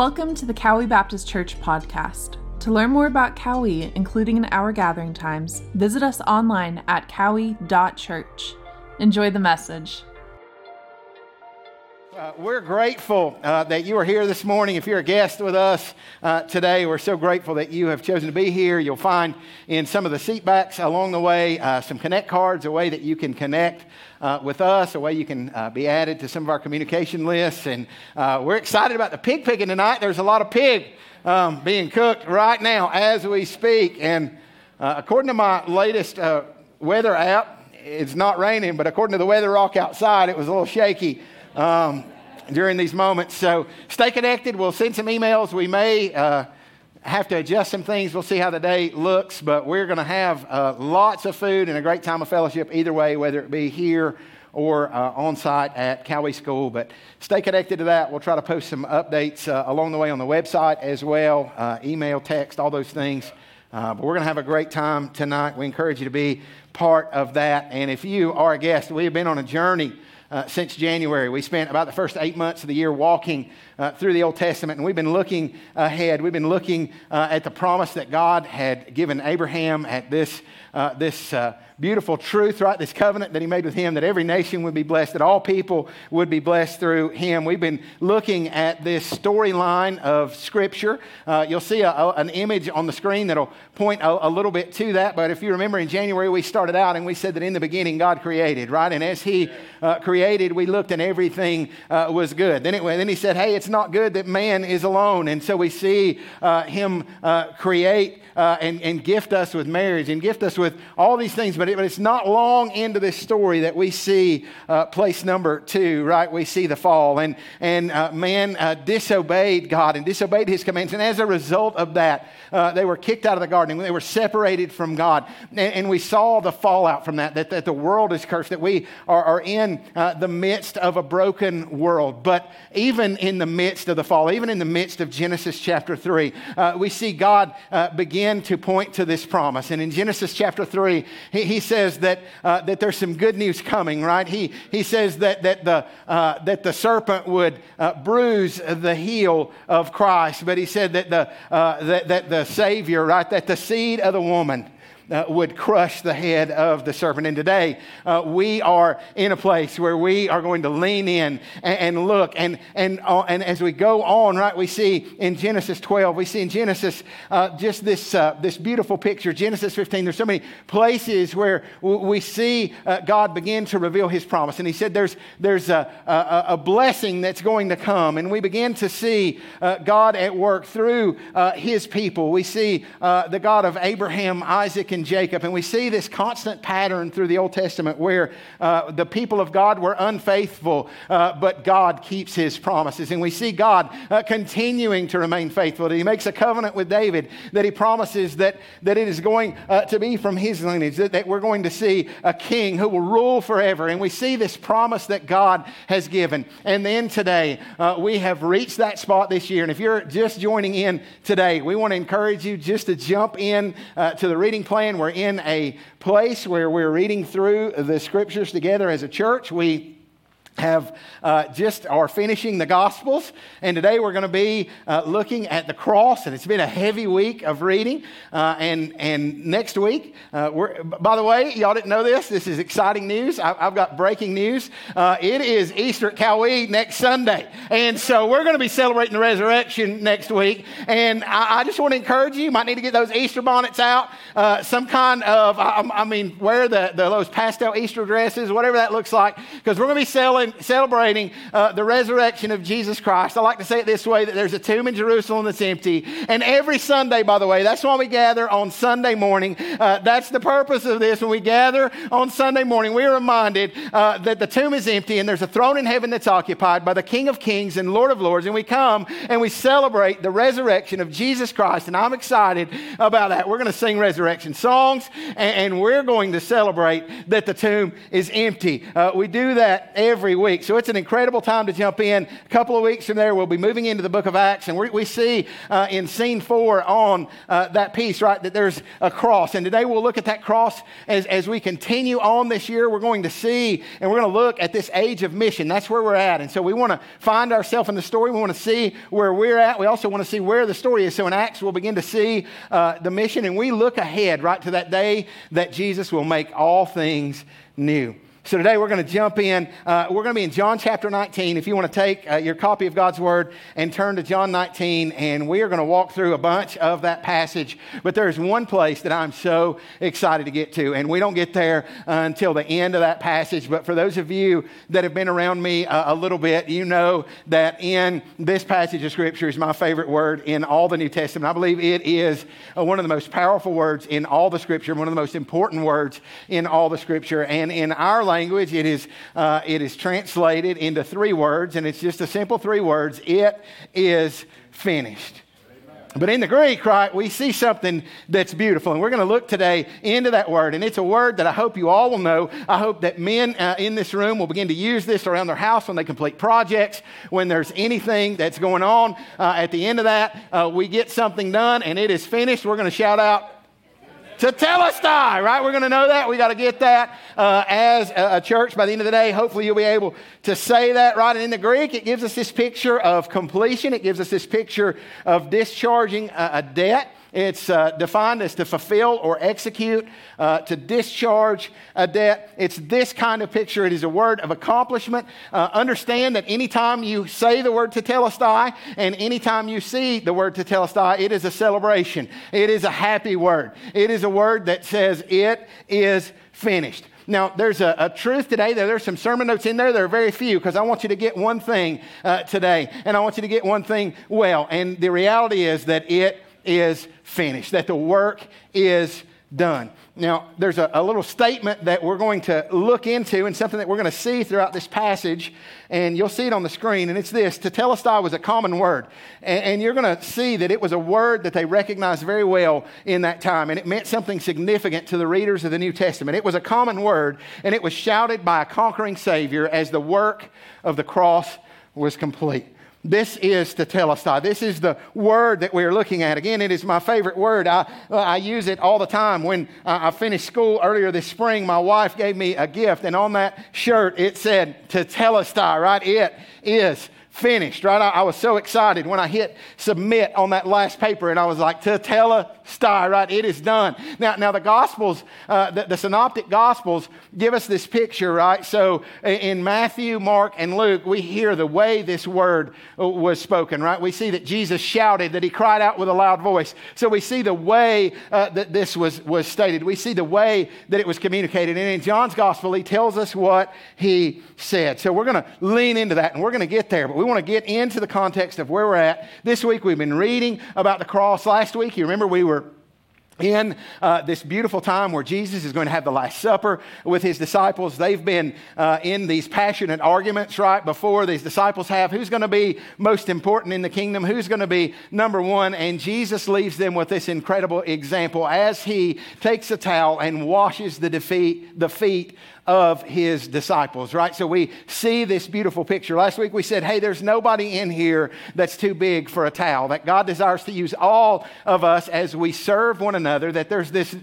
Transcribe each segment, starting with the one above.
Welcome to the Cowie Baptist Church podcast. To learn more about Cowie, including in our gathering times, visit us online at cowie.church. Enjoy the message. Uh, we're grateful uh, that you are here this morning. If you're a guest with us uh, today, we're so grateful that you have chosen to be here. You'll find in some of the seat backs along the way uh, some connect cards, a way that you can connect uh, with us, a way you can uh, be added to some of our communication lists. And we're excited about the pig picking tonight. There's a lot of pig um, being cooked right now as we speak. And according to my latest weather app, it's not raining, but according to the weather rock outside, it was a little shaky um, during these moments. So stay connected. We'll send some emails. We may uh, have to adjust some things. We'll see how the day looks, but we're going to have uh, lots of food and a great time of fellowship either way, whether it be here or uh, on site at Cowie School. But stay connected to that. We'll try to post some updates uh, along the way on the website as well, uh, email, text, all those things. Uh, but we're going to have a great time tonight. We encourage you to be part of that. And if you are a guest, we have been on a journey uh, since January. We spent about the first eight months of the year walking uh, through the Old Testament, and we've been looking ahead. We've been looking uh, at the promise that God had given Abraham at this, uh, this uh, beautiful truth, right? This covenant that he made with him that every nation would be blessed, that all people would be blessed through him. We've been looking at this storyline of Scripture. Uh, you'll see a, a, an image on the screen that'll point a, a, little bit to that. But if you remember in January, we started out and we said that in the beginning, God created, right? And as he uh, created, we looked and everything uh, was good. Then, it, then he said, hey, it's not good that man is alone. And so we see uh, him uh, create uh, and, and gift us with marriage and gift us with all these things. But, it, but it's not long into this story that we see uh, place number two, right? We see the fall. And, and uh, man uh, disobeyed God and disobeyed his commands. And as a result of that, uh, they were kicked out of the garden. They were separated from God. And, and, we saw the fallout from that, that, that the world is cursed, that we are, are in uh, the midst of a broken world. But even in the midst of the fall, even in the midst of Genesis chapter 3, we see God begin begin to point to this promise. And in Genesis chapter 3, he, he says that, uh, that there's some good news coming, right? He, he says that, that, the, uh, that the serpent would uh, bruise the heel of Christ, but he said that the, uh, that, that the Savior, right, that the seed of the woman, uh, would crush the head of the serpent. And today, uh, we are in a place where we are going to lean in and, and look. And, and, uh, and as we go on, right, we see in Genesis 12, we see in Genesis uh, just this, uh, this beautiful picture. Genesis 15, there's so many places where we see uh, God begin to reveal his promise. And he said there's, there's a, a, a blessing that's going to come. And we begin to see God at work through his people. We see the God of Abraham, Isaac, and Jacob. And we see this constant pattern through the Old Testament where uh, the people of God were unfaithful, uh, but God keeps his promises. And we see God uh, continuing to remain faithful. He makes a covenant with David that he promises that, that it is going uh, to be from his lineage, that, that we're going to see a king who will rule forever. And we see this promise that God has given. And then today, uh, we have reached that spot this year. And if you're just joining in today, we want to encourage you just to jump in uh, to the reading plan we're in a place where we're reading through the scriptures together as a church. We have uh, just are finishing the gospels. And today we're going to be uh, looking at the cross and it's been a heavy week of reading. Uh, and and next week uh, we're by the way y'all didn't know this this is exciting news. I, have got breaking news. Uh, it is easter at Cowie next sunday. And so we're going to be celebrating the resurrection next week. And i, I just want to encourage you you might need to get those easter bonnets out. Uh, some kind of I, I, mean wear the, the those pastel easter dresses whatever that looks like because we're going to be selling celebrating uh, the resurrection of Jesus Christ. I like to say it this way that there's a tomb in Jerusalem that's empty. And every Sunday, by the way, that's why we gather on Sunday morning. Uh, that's the purpose of this. When we gather on Sunday morning, we're reminded uh, that the tomb is empty and there's a throne in heaven that's occupied by the King of Kings and Lord of Lords. And we come and we celebrate the resurrection of Jesus Christ. And I'm excited about that. We're going to sing resurrection songs and, and we're going to celebrate that the tomb is empty. Uh, we do that every three weeks. So it's an incredible time to jump in. A couple of weeks from there, we'll be moving into the book of Acts, and we see uh, in scene four on uh, that piece, right, that there's a cross. And today we'll look at that cross as, as we continue on this year. We're going to see and we're going to look at this age of mission. That's where we're at. And so we want to find ourselves in the story. We want to see where we're at. We also want to see where the story is. So in Acts, we'll begin to see uh, the mission, and we look ahead, right, to that day that Jesus will make all things new. So today we're going to jump in. Uh, we're going to be in John chapter 19. If you want to take uh, your copy of God's Word and turn to John 19, and we are going to walk through a bunch of that passage. But there's one place that I'm so excited to get to, and we don't get there uh, until the end of that passage. But for those of you that have been around me uh, a little bit, you know that in this passage of Scripture is my favorite word in all the New Testament. I believe it is uh, one of the most powerful words in all the Scripture, one of the most important words in all the Scripture. And in our language, it is, uh, it is translated into three words, and it's just a simple three words it is finished. But in the Greek, right, we see something that's beautiful. And we're going to look today into that word. And it's a word that I hope you all will know. I hope that men uh, in this room will begin to use this around their house when they complete projects, when there's anything that's going on. Uh, at the end of that, uh, we get something done and it is finished. We're going to shout out, tetelestai, right? We're going to know that. We got to get that uh, as a, church by the end of the day. Hopefully, you'll be able to say that, right? And in the Greek, it gives us this picture of completion, it gives us this picture of discharging a, a debt. It's uh, defined as to fulfill or execute, uh, to discharge a debt. It's this kind of picture. It is a word of accomplishment. Uh, understand that anytime you say the word to tetelestai and anytime you see the word to tetelestai, it is a celebration. It is a happy word. It is a word that says it is finished. Now, there's a, a, truth today. There. There's some sermon notes in there. There are very few because I want you to get one thing uh, today, and I want you to get one thing well. And the reality is that it is finished, that the work is done. Now, there's a, a, little statement that we're going to look into and something that we're going to see throughout this passage, and you'll see it on the screen. And it's this Tetelestai was a common word. And, and you're going to see that it was a word that they recognized very well in that time, and it meant something significant to the readers of the New Testament. It was a common word, and it was shouted by a conquering Savior as the work of the cross was complete. This is tetelestai. This is the word that we're looking at. Again, it is my favorite word. I, I use it all the time. When I finished school earlier this spring, my wife gave me a gift, and on that shirt it said tetelestai, right? It is finished, right? I, I, was so excited when I hit submit on that last paper and I was like, tetelestai, right? It is done. Now, now the Gospels, uh, the, the, Synoptic Gospels give us this picture, right? So in Matthew, Mark, and Luke, we hear the way this word uh, was spoken, right? We see that Jesus shouted, that he cried out with a loud voice. So we see the way uh, that this was, was stated. We see the way that it was communicated. And in John's Gospel, he tells us what he said. So we're going to lean into that and we're going to get there. But we want to get into the context of where we're at. This week we've been reading about the cross. Last week, you remember we were in uh, this beautiful time where Jesus is going to have the Last Supper with his disciples. They've been uh, in these passionate arguments right before these disciples have who's going to be most important in the kingdom, who's going to be number one. And Jesus leaves them with this incredible example as he takes a towel and washes the, defeat, the feet of his disciples, right? So we see this beautiful picture. Last week we said, hey, there's nobody in here that's too big for a towel, that God desires to use all of us as we serve one another, that there's this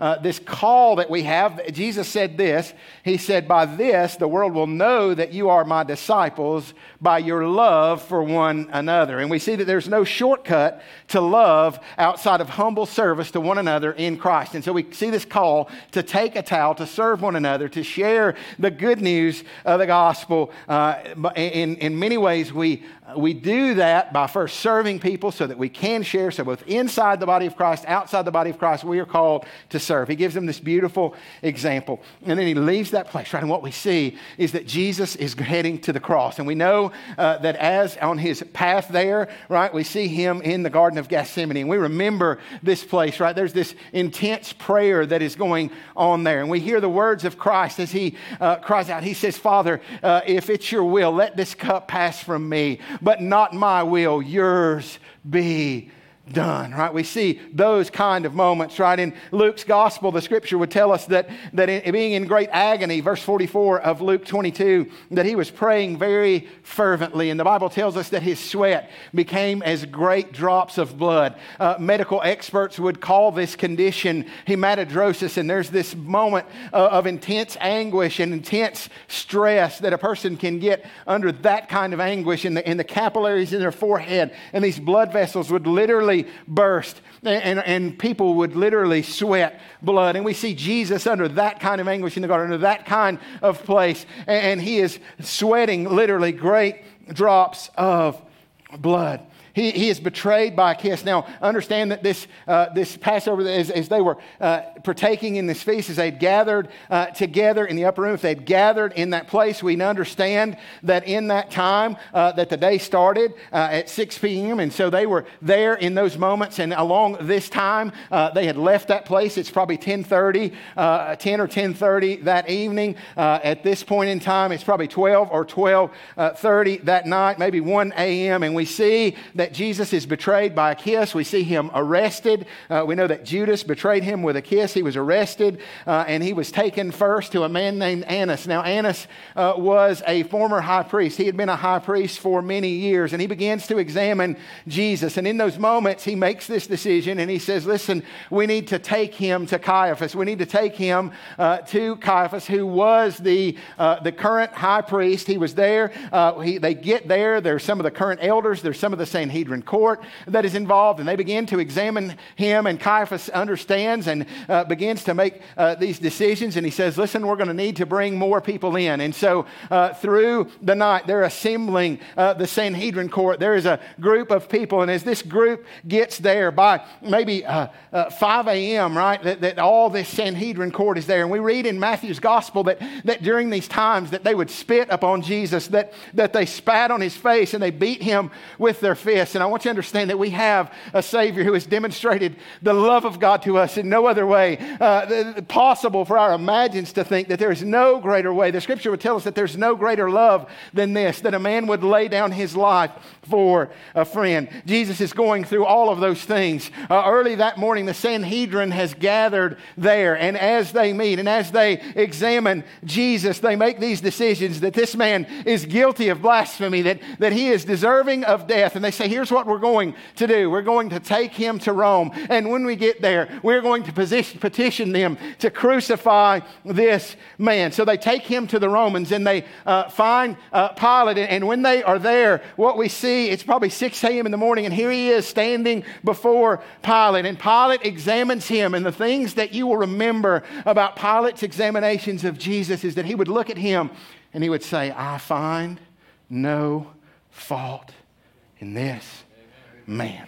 uh, this call that we have. Jesus said this He said, By this the world will know that you are my disciples by your love for one another. And we see that there's no shortcut to love outside of humble service to one another in Christ. And so we see this call to take a towel, to serve one another, to share the good news of the gospel. Uh, in, in many ways, we we do that by first serving people so that we can share. So, both inside the body of Christ, outside the body of Christ, we are called to serve. He gives them this beautiful example. And then he leaves that place, right? And what we see is that Jesus is heading to the cross. And we know uh, that as on his path there, right, we see him in the Garden of Gethsemane. And we remember this place, right? There's this intense prayer that is going on there. And we hear the words of Christ as he uh, cries out. He says, Father, uh, if it's your will, let this cup pass from me but not my will, yours be done, right? We see those kind of moments, right? In Luke's gospel, the scripture would tell us that, that in, being in great agony, verse 44 of Luke 22, that he was praying very fervently. And the Bible tells us that his sweat became as great drops of blood. Uh, medical experts would call this condition hematidrosis. And there's this moment uh, of intense anguish and intense stress that a person can get under that kind of anguish in the, in the capillaries in their forehead. And these blood vessels would literally burst and, and people would literally sweat blood. And we see Jesus under that kind of anguish in the garden, under that kind of place. And, and he is sweating literally great drops of blood. He, he is betrayed by a kiss. Now, understand that this, uh, this Passover, as, as they were uh, partaking in this feast, as they'd gathered uh, together in the upper room, if they'd gathered in that place, we understand that in that time uh, that the day started uh, at 6 p.m. And so they were there in those moments. And along this time, uh, they had left that place. It's probably 1030, 10 or 1030 that evening. at this point in time, it's probably 12 or 1230 that night, maybe 1 a.m. And we see that that Jesus is betrayed by a kiss. We see him arrested. Uh, we know that Judas betrayed him with a kiss. He was arrested uh, and he was taken first to a man named Annas. Now, Annas uh, was a former high priest. He had been a high priest for many years and he begins to examine Jesus. And in those moments, he makes this decision and he says, Listen, we need to take him to Caiaphas. We need to take him uh, to Caiaphas, who was the, uh, the current high priest. He was there. Uh, he, they get there. There's some of the current elders, there's some of the Sanhedrin Sanhedrin court that is involved, and they begin to examine him. And Caiaphas understands and uh, begins to make uh, these decisions. And he says, Listen, we're going to need to bring more people in. And so uh, through the night, they're assembling uh, the Sanhedrin court. There is a group of people, and as this group gets there by maybe uh, uh, 5 a.m., right, that, that all this Sanhedrin court is there. And we read in Matthew's gospel that, that during these times that they would spit upon Jesus, that, that they spat on his face and they beat him with their fists. And I want you to understand that we have a Savior who has demonstrated the love of God to us in no other way uh, possible for our imagines to think that there is no greater way. The scripture would tell us that there's no greater love than this, that a man would lay down his life for a friend. Jesus is going through all of those things. Uh, early that morning, the Sanhedrin has gathered there, and as they meet and as they examine Jesus, they make these decisions that this man is guilty of blasphemy, that, that he is deserving of death. And they say, here's what we're going to do we're going to take him to Rome. And when we get there, we're going to position, petition them to crucify this man. So they take him to the Romans and they uh, find uh, Pilate. And when they are there, what we see, it's probably 6 a.m. in the morning, and here he is standing before Pilate. And Pilate examines him. And the things that you will remember about Pilate's examinations of Jesus is that he would look at him and he would say, I find no fault in this man.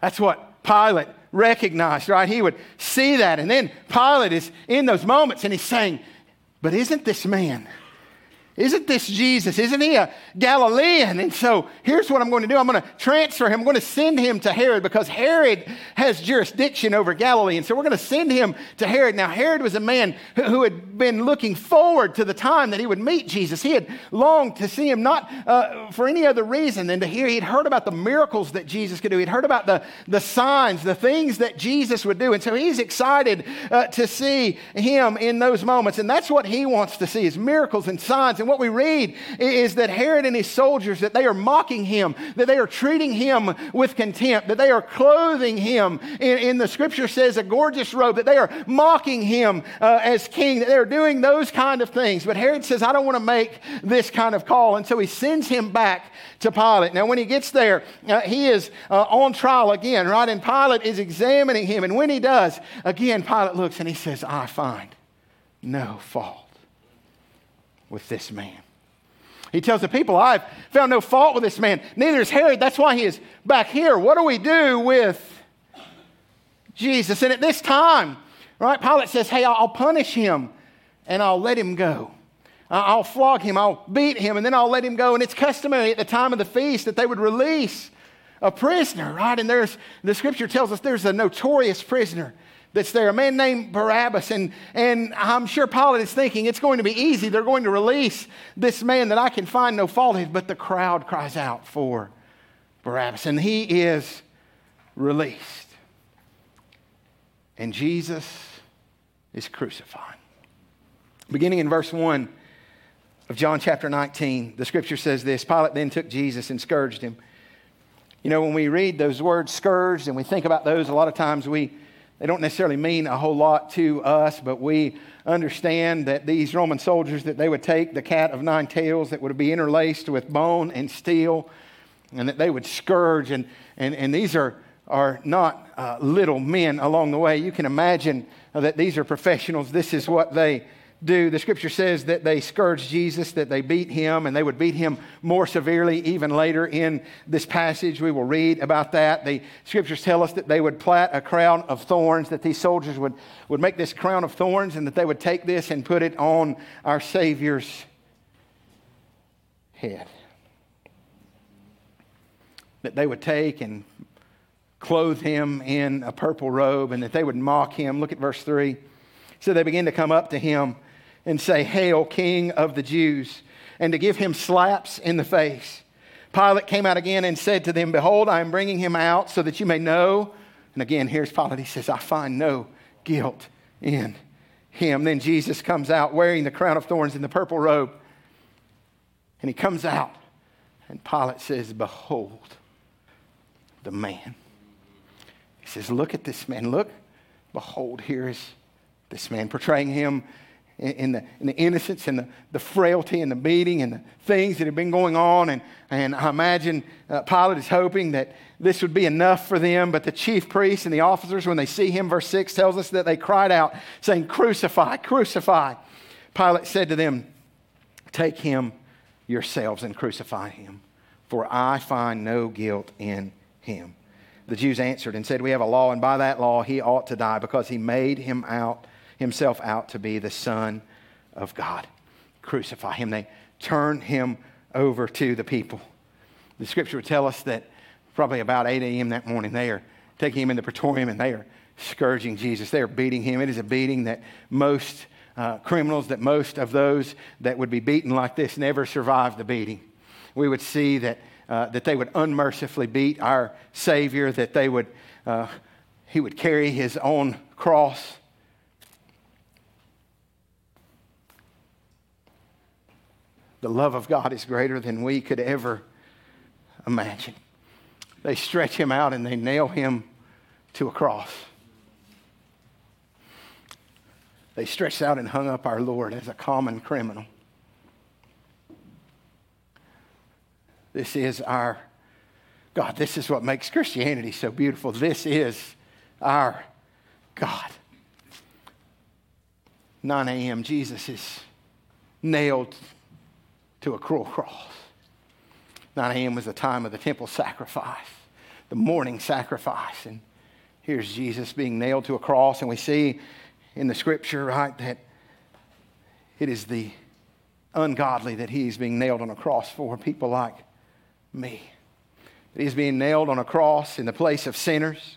That's what Pilate recognized, right? He would see that. And then Pilate is in those moments and he's saying, But isn't this man? Isn't this Jesus? Isn't he a Galilean? And so here's what I'm going to do I'm going to transfer him. I'm going to send him to Herod because Herod has jurisdiction over Galilee. And so we're going to send him to Herod. Now, Herod was a man who had been looking forward to the time that he would meet Jesus. He had longed to see him, not uh, for any other reason than to hear. He'd heard about the miracles that Jesus could do, he'd heard about the, the signs, the things that Jesus would do. And so he's excited uh, to see him in those moments. And that's what he wants to see is miracles and signs. And and what we read is that Herod and his soldiers, that they are mocking him, that they are treating him with contempt, that they are clothing him in, in the scripture says a gorgeous robe, that they are mocking him uh, as king, that they're doing those kind of things. But Herod says, I don't want to make this kind of call. And so he sends him back to Pilate. Now, when he gets there, uh, he is uh, on trial again, right? And Pilate is examining him. And when he does, again, Pilate looks and he says, I find no fault with this man. He tells the people, I've found no fault with this man. Neither is Herod. That's why he is back here. What do we do with Jesus? And at this time, right, Pilate says, Hey, I'll punish him and I'll let him go. I'll flog him, I'll beat him, and then I'll let him go. And it's customary at the time of the feast that they would release a prisoner, right? And there's the scripture tells us there's a notorious prisoner that's there, a man named Barabbas. And, and I'm sure Pilate is thinking it's going to be easy. They're going to release this man that I can find no fault in. But the crowd cries out for Barabbas. And he is released. And Jesus is crucified. Beginning in verse 1 of John chapter 19, the scripture says this Pilate then took Jesus and scourged him. You know, when we read those words scourged and we think about those, a lot of times we, they don't necessarily mean a whole lot to us, but we understand that these Roman soldiers, that they would take the cat of nine tails that would be interlaced with bone and steel, and that they would scourge. And, and, and these are, are not uh, little men along the way. You can imagine that these are professionals. This is what they do. The scripture says that they scourged Jesus, that they beat him, and they would beat him more severely even later in this passage. We will read about that. The scriptures tell us that they would plait a crown of thorns, that these soldiers would, would make this crown of thorns, and that they would take this and put it on our Savior's head. That they would take and clothe him in a purple robe, and that they would mock him. Look at verse 3. So they begin to come up to him and say, Hail, King of the Jews, and to give him slaps in the face. Pilate came out again and said to them, Behold, I am bringing him out so that you may know. And again, here's Pilate. He says, I find no guilt in him. Then Jesus comes out wearing the crown of thorns and the purple robe. And he comes out, and Pilate says, Behold the man. He says, Look at this man. Look, behold, here is this man, portraying him in the, the innocence and the, the frailty and the beating and the things that have been going on. And, and I imagine uh, Pilate is hoping that this would be enough for them. But the chief priests and the officers, when they see him, verse 6 tells us that they cried out, saying, Crucify, crucify. Pilate said to them, Take him yourselves and crucify him, for I find no guilt in him. The Jews answered and said, We have a law, and by that law he ought to die because he made him out himself out to be the Son of God. Crucify him. They turn him over to the people. The scripture would tell us that probably about 8 a.m. that morning, they are taking him in the praetorium and they are scourging Jesus. They are beating him. It is a beating that most uh, criminals, that most of those that would be beaten like this never survive the beating. We would see that, uh, that they would unmercifully beat our Savior, that they would, uh, he would carry his own cross The love of God is greater than we could ever imagine. They stretch him out and they nail him to a cross. They stretched out and hung up our Lord as a common criminal. This is our God. This is what makes Christianity so beautiful. This is our God. 9 a.m., Jesus is nailed to a cruel cross. 9 a.m. was the time of the temple sacrifice, the morning sacrifice. And here's Jesus being nailed to a cross. And we see in the scripture, right, that it is the ungodly that he's being nailed on a cross for, people like me. He's being nailed on a cross in the place of sinners.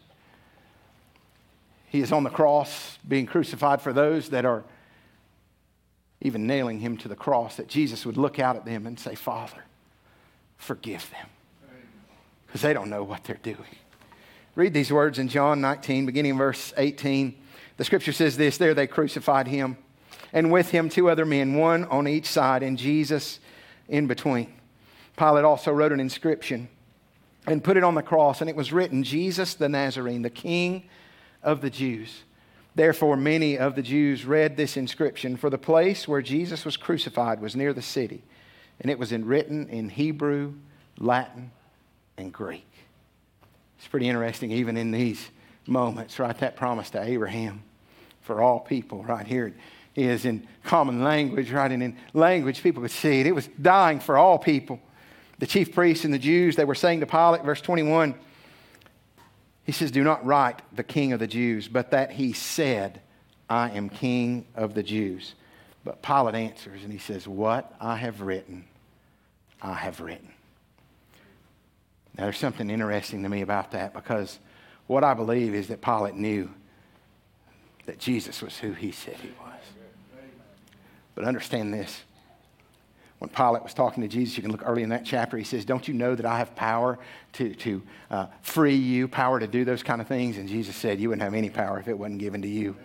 He is on the cross being crucified for those that are even nailing him to the cross, that Jesus would look out at them and say, Father, forgive them. Because they don't know what they're doing. Read these words in John 19, beginning in verse 18. The scripture says this There they crucified him, and with him two other men, one on each side, and Jesus in between. Pilate also wrote an inscription and put it on the cross, and it was written, Jesus the Nazarene, the King of the Jews. Therefore, many of the Jews read this inscription For the place where Jesus was crucified was near the city, and it was in, written in Hebrew, Latin, and Greek. It's pretty interesting, even in these moments, right? That promise to Abraham for all people, right here is in common language, right? And in language, people could see it. It was dying for all people. The chief priests and the Jews, they were saying to Pilate, verse 21, he says, Do not write the king of the Jews, but that he said, I am king of the Jews. But Pilate answers and he says, What I have written, I have written. Now, there's something interesting to me about that because what I believe is that Pilate knew that Jesus was who he said he was. But understand this when Pilate was talking to Jesus, you can look early in that chapter, he says, Don't you know that I have power to, to uh, free you, power to do those kind of things? And Jesus said, You wouldn't have any power if it wasn't given to you.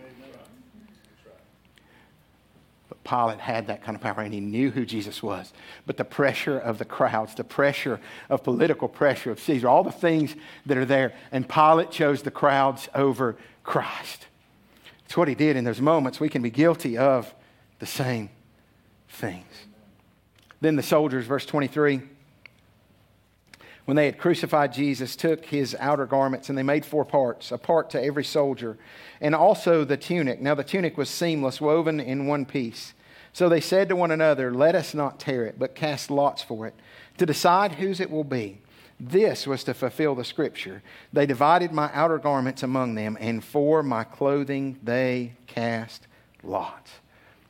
But Pilate had that kind of power and he knew who Jesus was. But the pressure of the crowds, the pressure of political pressure of Caesar, all the things that are there, and Pilate chose the crowds over Christ. It's what he did in those moments. We can be guilty of the same things. Then the soldiers, verse 23, when they had crucified Jesus, took his outer garments and they made four parts, a part to every soldier, and also the tunic. Now the tunic was seamless, woven in one piece. So they said to one another, Let us not tear it, but cast lots for it, to decide whose it will be. This was to fulfill the scripture. They divided my outer garments among them, and for my clothing they cast lots.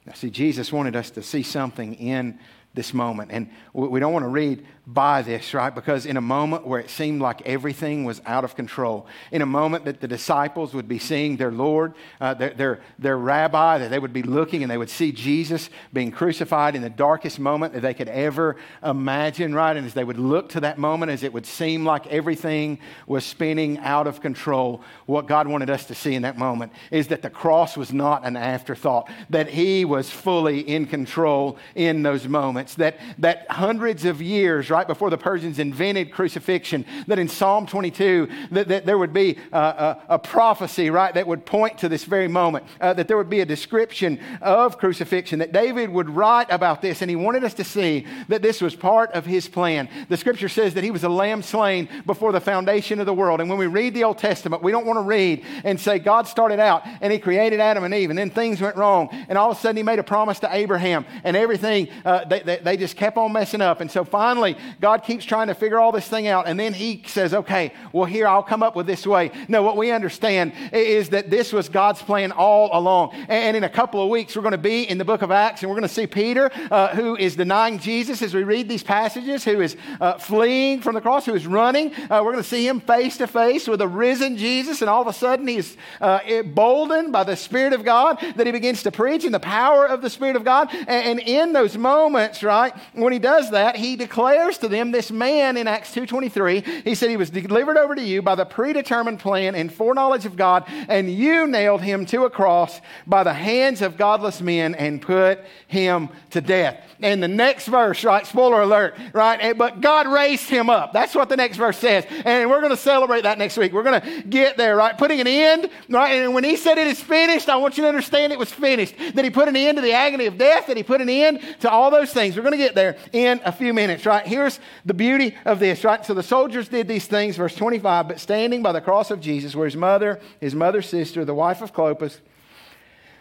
Now, see, Jesus wanted us to see something in this moment. And we don't want to read by this, right? Because in a moment where it seemed like everything was out of control, in a moment that the disciples would be seeing their Lord, uh, their, their, their rabbi, that they would be looking and they would see Jesus being crucified in the darkest moment that they could ever imagine, right? And as they would look to that moment, as it would seem like everything was spinning out of control, what God wanted us to see in that moment is that the cross was not an afterthought, that He was fully in control in those moments, that, that hundreds of years, before the Persians invented crucifixion, that in Psalm 22, that, that there would be a, a, a, prophecy, right, that would point to this very moment, uh, that there would be a description of crucifixion, that David would write about this, and he wanted us to see that this was part of his plan. The scripture says that he was a lamb slain before the foundation of the world. And when we read the Old Testament, we don't want to read and say God started out and he created Adam and Eve, and then things went wrong, and all of a sudden he made a promise to Abraham, and everything, uh, they, they, they just kept on messing up. And so finally, God keeps trying to figure all this thing out. And then he says, okay, well, here, I'll come up with this way. No, what we understand is that this was God's plan all along. And in a couple of weeks, we're going to be in the book of Acts and we're going to see Peter, uh, who is denying Jesus as we read these passages, who is uh, fleeing from the cross, who is running. Uh, we're going to see him face to face with a risen Jesus. And all of a sudden, he's uh, emboldened by the Spirit of God that he begins to preach in the power of the Spirit of God. And, and in those moments, right, when he does that, he declares to them this man in Acts 2.23. He said he was delivered over to you by the predetermined plan and foreknowledge of God, and you nailed him to a cross by the hands of godless men and put him to death. And the next verse, right? Spoiler alert, right? But God raised him up. That's what the next verse says. And we're going to celebrate that next week. We're going to get there, right? Putting an end, right? And when he said it is finished, I want you to understand it was finished. That he put an end to the agony of death, that he put an end to all those things. We're going to get there in a few minutes, right? Here's the beauty of this, right? So the soldiers did these things, verse 25, but standing by the cross of Jesus were his mother, his mother's sister, the wife of Clopas,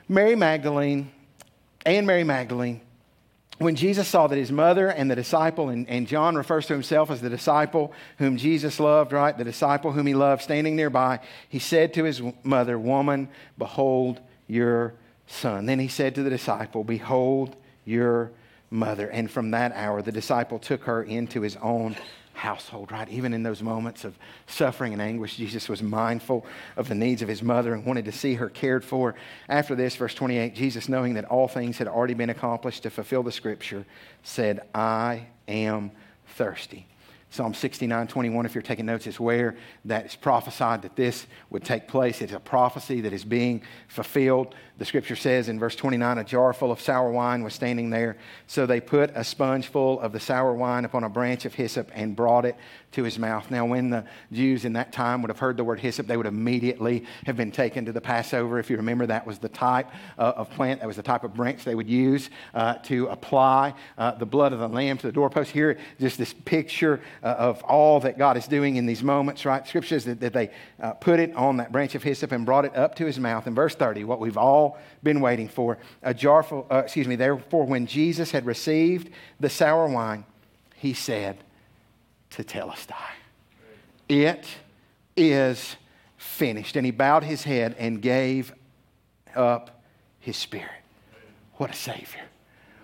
Mary Magdalene, and Mary Magdalene when Jesus saw that his mother and the disciple, and, and, John refers to himself as the disciple whom Jesus loved, right? The disciple whom he loved, standing nearby, he said to his mother, Woman, behold your son. Then he said to the disciple, Behold your mother. And from that hour, the disciple took her into his own household, right? Even in those moments of suffering and anguish, Jesus was mindful of the needs of his mother and wanted to see her cared for. After this, verse 28, Jesus, knowing that all things had already been accomplished to fulfill the scripture, said, I am thirsty. Psalm 69, 21, if you're taking notes, is where that is prophesied that this would take place. It's a prophecy that is being fulfilled. The scripture says in verse 29, a jar full of sour wine was standing there. So they put a sponge full of the sour wine upon a branch of hyssop and brought it to his mouth. Now, when the Jews in that time would have heard the word hyssop, they would immediately have been taken to the Passover. If you remember, that was the type uh, of plant, that was the type of branch they would use uh, to apply uh, the blood of the lamb to the doorpost. Here, just this picture uh, of all that God is doing in these moments, right? Scripture says that, that they uh, put it on that branch of hyssop and brought it up to his mouth. In verse 30, what we've all been waiting for, a jar full, uh, excuse me, therefore, when Jesus had received the sour wine, he said, tetelestai. It is finished. And he bowed his head and gave up his spirit. What a Savior.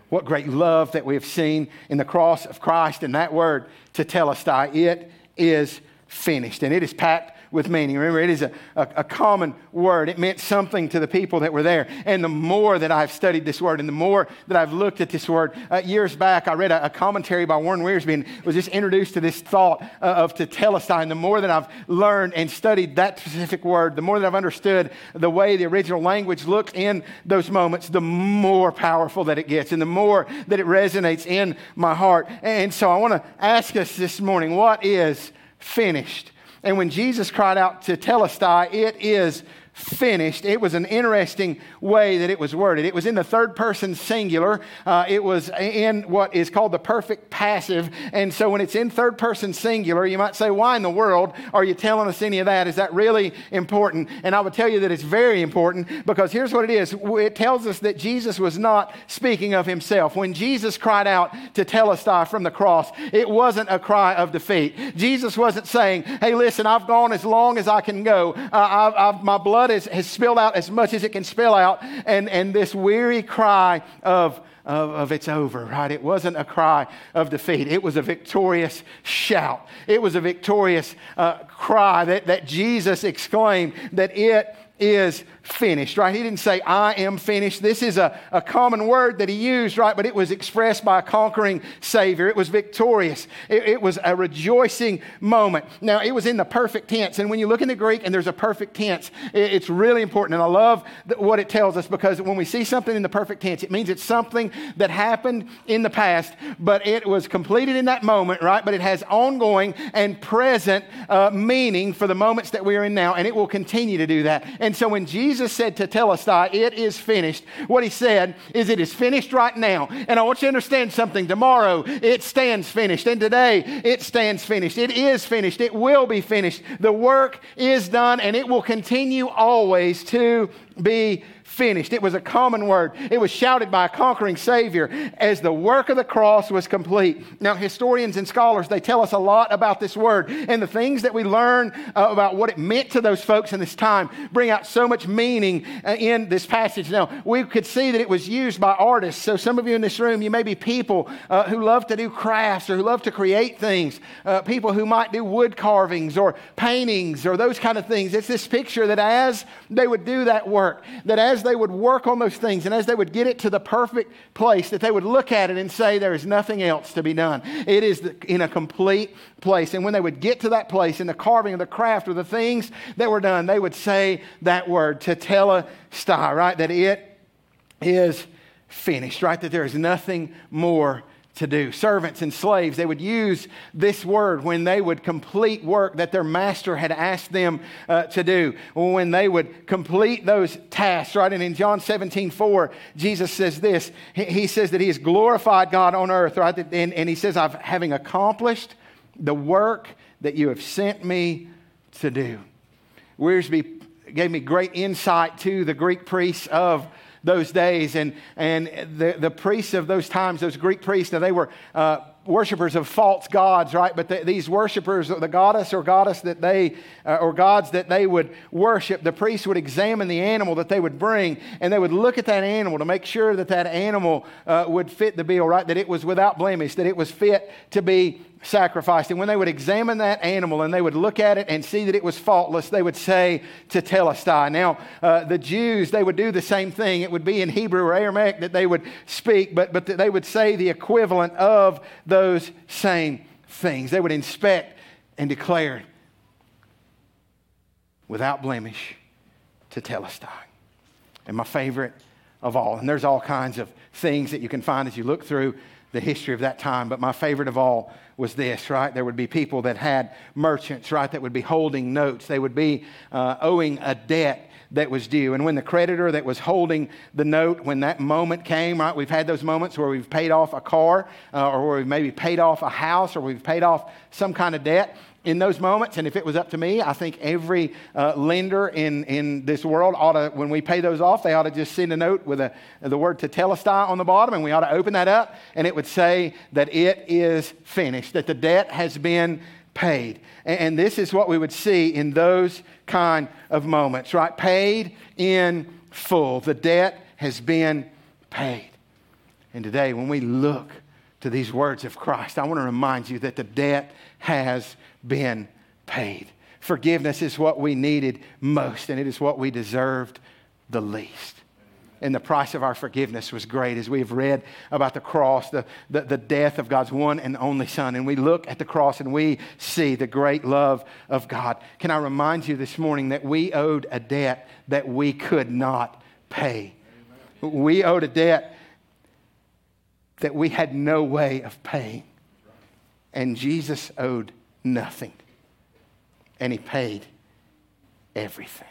What great love that we have seen in the cross of Christ and that word, tetelestai. It is finished. And it is packed with meaning. Remember, it is a, a, a, common word. It meant something to the people that were there. And the more that I've studied this word and the more that I've looked at this word, uh, years back, I read a, a, commentary by Warren Wiersbe and was just introduced to this thought uh, of tetelestai. And the more that I've learned and studied that specific word, the more that I've understood the way the original language looked in those moments, the more powerful that it gets and the more that it resonates in my heart. And so I want to ask us this morning what is finished? And when Jesus cried out tetelestai, it is finished. It was an interesting way that it was worded. It was in the third person singular. Uh, it was in what is called the perfect passive. And so when it's in third person singular, you might say, why in the world are you telling us any of that? Is that really important? And I would tell you that it's very important because here's what it is it tells us that Jesus was not speaking of himself. When Jesus cried out tetelestai from the cross, it wasn't a cry of defeat. Jesus wasn't saying, hey, listen, I've gone as long as I can go. Uh, I've, I've, my blood blood has, has spilled out as much as it can spill out, and, and this weary cry of, of, of, it's over, right? It wasn't a cry of defeat. It was a victorious shout. It was a victorious uh, cry that, that Jesus exclaimed that it is finished, right? He didn't say, I am finished. This is a, a common word that he used, right? But it was expressed by a conquering Savior. It was victorious. It, it, was a rejoicing moment. Now, it was in the perfect tense. And when you look in the Greek and there's a perfect tense, it, it's really important. And I love what it tells us because when we see something in the perfect tense, it means it's something that happened in the past, but it was completed in that moment, right? But it has ongoing and present uh, meaning for the moments that we are in now, and it will continue to do that. And so when Jesus Jesus said to tetelestai, it is finished, what he said is it is finished right now. And I want you to understand something. Tomorrow it stands finished, and today it stands finished. It is finished. It will be finished. The work is done, and it will continue always to be finished. It was a common word. It was shouted by a conquering Savior as the work of the cross was complete. Now, historians and scholars, they tell us a lot about this word. And the things that we learn uh, about what it meant to those folks in this time bring out so much meaning uh, in this passage. Now, we could see that it was used by artists. So, some of you in this room, you may be people uh, who love to do crafts or who love to create things, uh, people who might do wood carvings or paintings or those kind of things. It's this picture that as they would do that work, that as as they would work on those things and as they would get it to the perfect place, that they would look at it and say, There is nothing else to be done. It is in a complete place. And when they would get to that place in the carving of the craft or the things that were done, they would say that word, tetelestai, right? That it is finished, right? That there is nothing more to do. Servants and slaves, they would use this word when they would complete work that their master had asked them uh, to do, when they would complete those tasks, right? And in John 17, 4, Jesus says this He, says that He has glorified God on earth, right? And, and He says, I've having accomplished the work that you have sent me to do. Wiersbe gave me great insight to the Greek priests of those days. And, and the, the priests of those times, those Greek priests, now they were uh, worshippers of false gods, right? But the, these worshippers, of the goddess or goddess that they, uh, or gods that they would worship, the priests would examine the animal that they would bring, and they would look at that animal to make sure that that animal uh, would fit the bill, right? That it was without blemish, that it was fit to be sacrificed. And when they would examine that animal and they would look at it and see that it was faultless, they would say tetelestai. Now, uh, the Jews, they would do the same thing. It would be in Hebrew or Aramaic that they would speak, but, but they would say the equivalent of those same things. They would inspect and declare without blemish tetelestai. And my favorite of all, and there's all kinds of things that you can find as you look through the history of that time, but my favorite of all was this, right? There would be people that had merchants, right, that would be holding notes. They would be uh, owing a debt that was due. And when the creditor that was holding the note, when that moment came, right, we've had those moments where we've paid off a car uh, or where we've maybe paid off a house or we've paid off some kind of debt in those moments, and if it was up to me, I think every uh, lender in, in this world ought to, when we pay those off, they ought to just send a note with a, the word "to tetelestai on the bottom, and we ought to open that up, and it would say that it is finished, that the debt has been paid. And, and this is what we would see in those kind of moments, right? Paid in full. The debt has been paid. And today, when we look to these words of Christ, I want to remind you that the debt has been paid. forgiveness is what we needed most, and it is what we deserved the least. And the price of our forgiveness was great as we have read about the cross, the, the, the, death of God's one and only Son. And we look at the cross and we see the great love of God. Can I remind you this morning that we owed a debt that we could not pay? We owed a debt that we had no way of paying. And Jesus owed nothing. And he paid everything.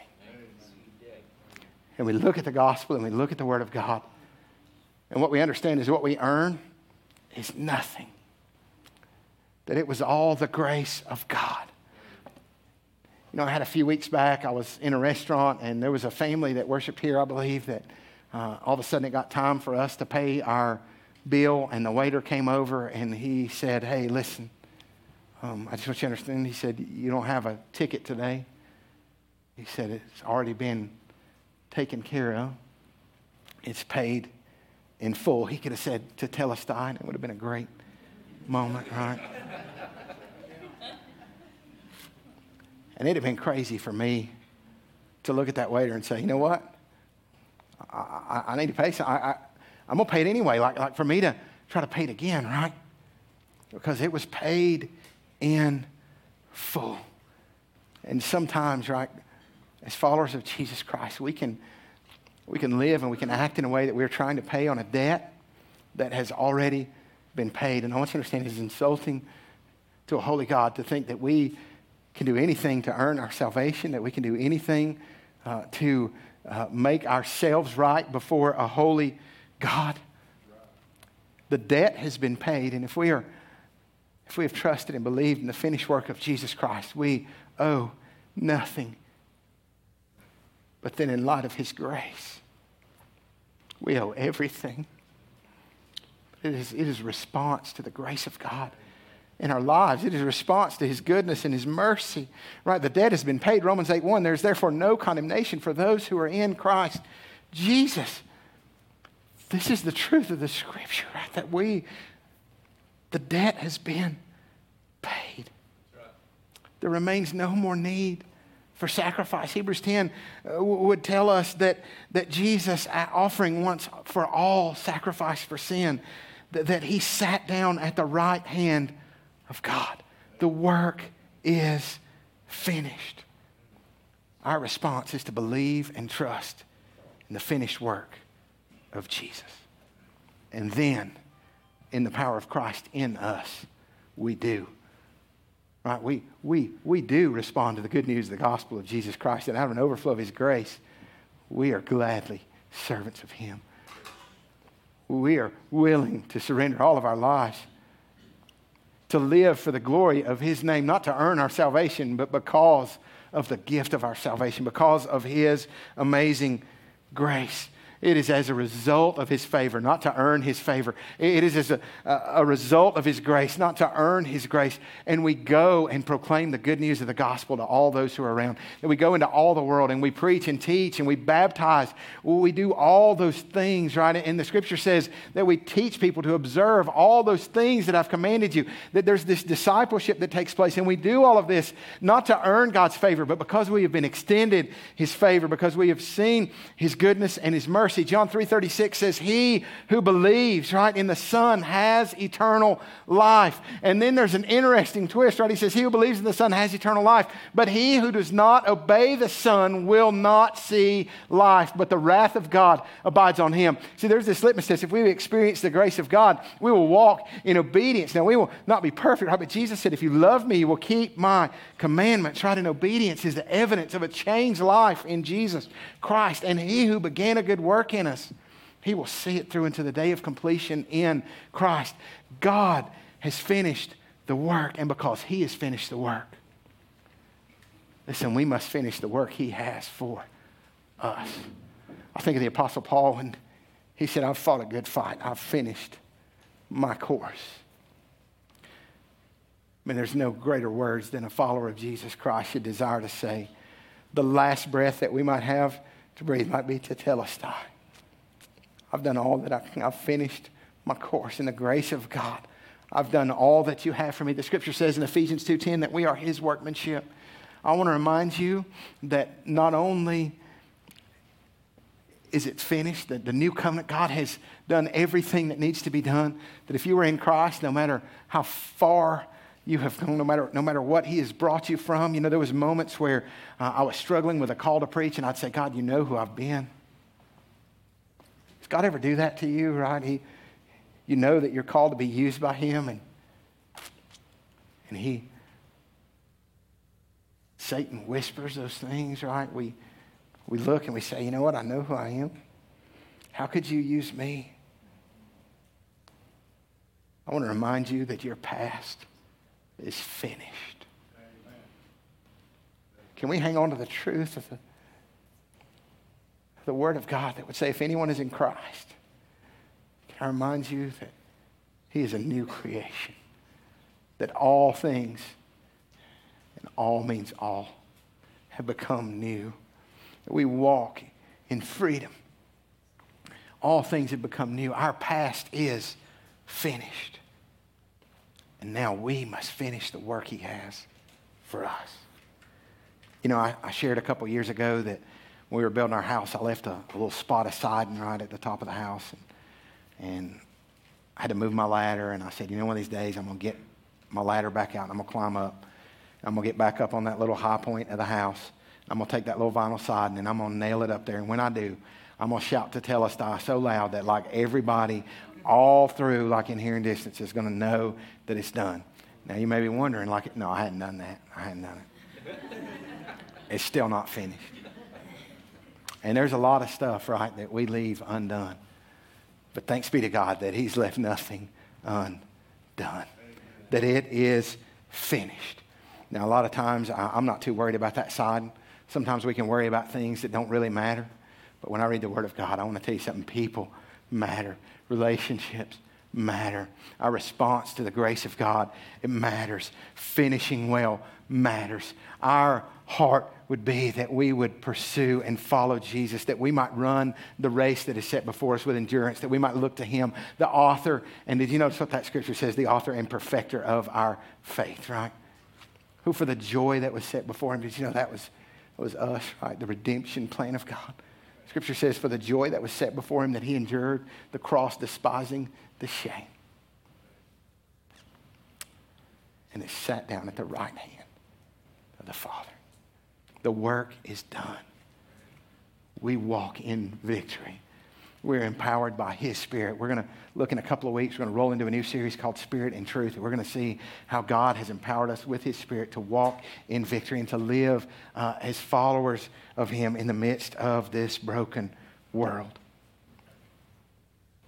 And we look at the gospel and we look at the word of God. And what we understand is what we earn is nothing. That it was all the grace of God. You know, I had a few weeks back, I was in a restaurant and there was a family that worshiped here, I believe, that uh, all of a sudden it got time for us to pay our bill. And the waiter came over and he said, Hey, listen, um, I just want you to understand. He said, You don't have a ticket today. He said, It's already been taken care of, it's paid in full. He could have said tetelestai, and it would have been a great moment, right? and it'd have been crazy for me to look at that waiter and say, You know what? I, I, I need to pay. I, I'm going to pay it anyway, like, like for me to try to pay it again, right? Because it was paid in full. And sometimes, right, as followers of Jesus Christ, we can, we can live and we can act in a way that we're trying to pay on a debt that has already been paid. And I want you to understand it's insulting to a holy God to think that we can do anything to earn our salvation, that we can do anything uh, to uh, make ourselves right before a holy God. The debt has been paid, and if we are if we have trusted and believed in the finished work of Jesus Christ, we owe nothing. But then, in light of His grace, we owe everything. It is, it is response to the grace of God in our lives. It is response to his goodness and his mercy. Right? The debt has been paid. Romans 8 1. There's therefore no condemnation for those who are in Christ Jesus. This is the truth of the scripture, right? That we the debt has been paid. There remains no more need for sacrifice. Hebrews 10 uh, would tell us that, that Jesus, offering once for all sacrifice for sin, that, that he sat down at the right hand of God. The work is finished. Our response is to believe and trust in the finished work of Jesus. And then in the power of Christ in us, we do. Right? We, we, we do respond to the good news of the gospel of Jesus Christ, and out of an overflow of his grace, we are gladly servants of him. We are willing to surrender all of our lives to live for the glory of his name, not to earn our salvation, but because of the gift of our salvation, because of his amazing grace. It is as a result of his favor, not to earn his favor. It is as a, a result of his grace, not to earn his grace. And we go and proclaim the good news of the gospel to all those who are around. And we go into all the world and we preach and teach and we baptize. We do all those things, right? And the scripture says that we teach people to observe all those things that I've commanded you, that there's this discipleship that takes place. And we do all of this not to earn God's favor, but because we have been extended his favor, because we have seen his goodness and his mercy mercy. John 3:36 says, "He who believes, right, in the Son has eternal life." And then there's an interesting twist, right? He says, "He who believes in the Son has eternal life, but he who does not obey the Son will not see life, but the wrath of God abides on him." See, there's this litmus test. If we experience the grace of God, we will walk in obedience. Now, we will not be perfect, right? But Jesus said, "If you love me, you will keep my commandments." Right? And obedience is the evidence of a changed life in Jesus Christ. And he who began a good work work in us, He will see it through into the day of completion in Christ. God has finished the work, and because He has finished the work, listen, we must finish the work He has for us. I think of the Apostle Paul when he said, I've fought a good fight, I've finished my course. I mean, there's no greater words than a follower of Jesus Christ should desire to say. The last breath that we might have to breathe might be tetelestai. I've done all that I can. I've finished my course in the grace of God. I've done all that you have for me. The scripture says in Ephesians 2:10 that we are his workmanship. I want to remind you that not only is it finished, that the new covenant, God has done everything that needs to be done, that if you were in Christ, no matter how far you have gone, no matter, no matter what He has brought you from, you know, there was moments where uh, I was struggling with a call to preach, and I'd say, God, you know who I've been. God ever do that to you, right? He, you know that you're called to be used by Him, and, and He Satan whispers those things, right? We, we look and we say, you know what? I know who I am. How could you use me? I want to remind you that your past is finished. Can we hang on to the truth of the, the Word of God that would say, if anyone is in Christ, can I remind you that He is a new creation, that all things and all means all, have become new. That we walk in freedom. All things have become new. Our past is finished. And now we must finish the work He has for us. You know, I, I shared a couple years ago that when we were building our house, I left a, a little spot of siding right at the top of the house. And, and I had to move my ladder. And I said, you know, one of these days I'm going to get my ladder back out and I'm going to climb up. I'm going to get back up on that little high point of the house. I'm going to take that little vinyl siding and I'm going to nail it up there. And when I do, I'm going to shout Tetelestai so loud that like everybody all through, like in hearing distance, is going to know that it's done. Now you may be wondering, like, no, I hadn't done that. I hadn't done it. it's still not finished. And there's a lot of stuff, right, that we leave undone. But thanks be to God that He's left nothing undone. That it is finished. Now, a lot of times I, am not too worried about that side. Sometimes we can worry about things that don't really matter. But when I read the Word of God, I want to tell you something. People matter, relationships matter. Our response to the grace of God, it matters. Finishing well matters. Our heart would be that we would pursue and follow Jesus, that we might run the race that is set before us with endurance, that we might look to Him, the author. And did you notice what that scripture says? The author and perfecter of our faith, right? who for the joy that was set before him, did you know that was, that was us, right? The redemption plan of God. Scripture says, for the joy that was set before him, that he endured the cross, despising the shame. And is sat down at the right hand of the Father. The work is done. We walk in victory we're empowered by His Spirit. We're going to look in a couple of weeks, we're going to roll into a new series called Spirit and Truth. We're going to see how God has empowered us with His Spirit to walk in victory and to live uh, as followers of Him in the midst of this broken world.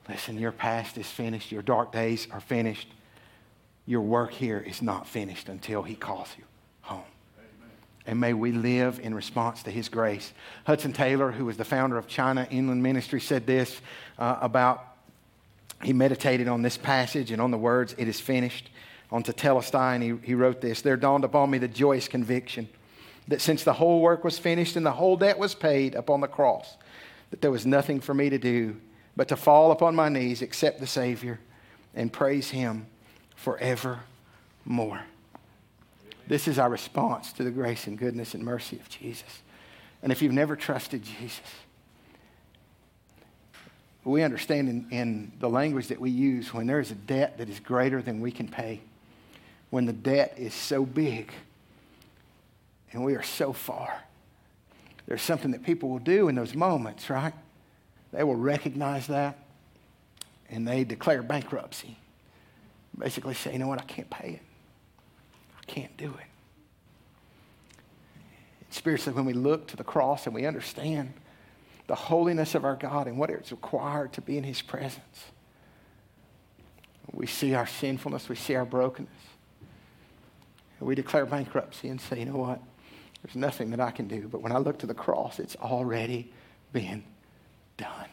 Listen, your past is finished, your dark days are finished. Your work here is not finished until He calls you and may we live in response to his grace. Hudson Taylor, who was the founder of China Inland Ministry, said this uh, about, he meditated on this passage and on the words, it is finished, on Tetelestai, and he, he wrote this There dawned upon me the joyous conviction that since the whole work was finished and the whole debt was paid upon the cross, that there was nothing for me to do but to fall upon my knees, accept the Savior, and praise him forevermore. This is our response to the grace and goodness and mercy of Jesus. And if you've never trusted Jesus, we understand in, in, the language that we use when there is a debt that is greater than we can pay, when the debt is so big and we are so far, there's something that people will do in those moments, right? They will recognize that and they declare bankruptcy. Basically say, you know what, I can't pay it can't do it. Spiritually, when we look to the cross and we understand the holiness of our God and what it's required to be in His presence, we see our sinfulness, we see our brokenness. And we declare bankruptcy and say, you know what? There's nothing that I can do. But when I look to the cross, it's already been done.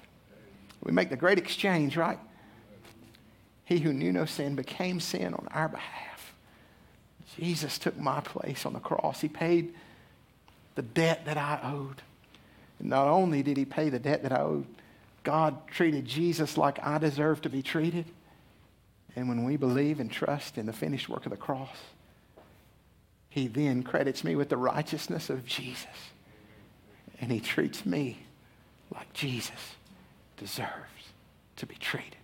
We make the great exchange, right? He who knew no sin became sin on our behalf. Jesus took my place on the cross. He paid the debt that I owed. And not only did he pay the debt that I owed, God treated Jesus like I deserve to be treated. And when we believe and trust in the finished work of the cross, he then credits me with the righteousness of Jesus. And he treats me like Jesus deserves to be treated.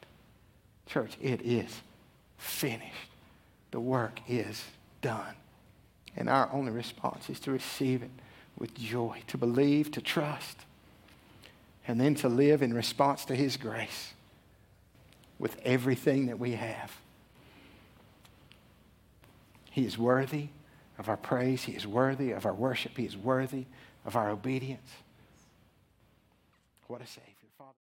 Church, it is finished. The work is done. And our only response is to receive it with joy, to believe, to trust, and then to live in response to his grace with everything that we have. He is worthy of our praise. He is worthy of our worship. He is worthy of our obedience. What a Savior.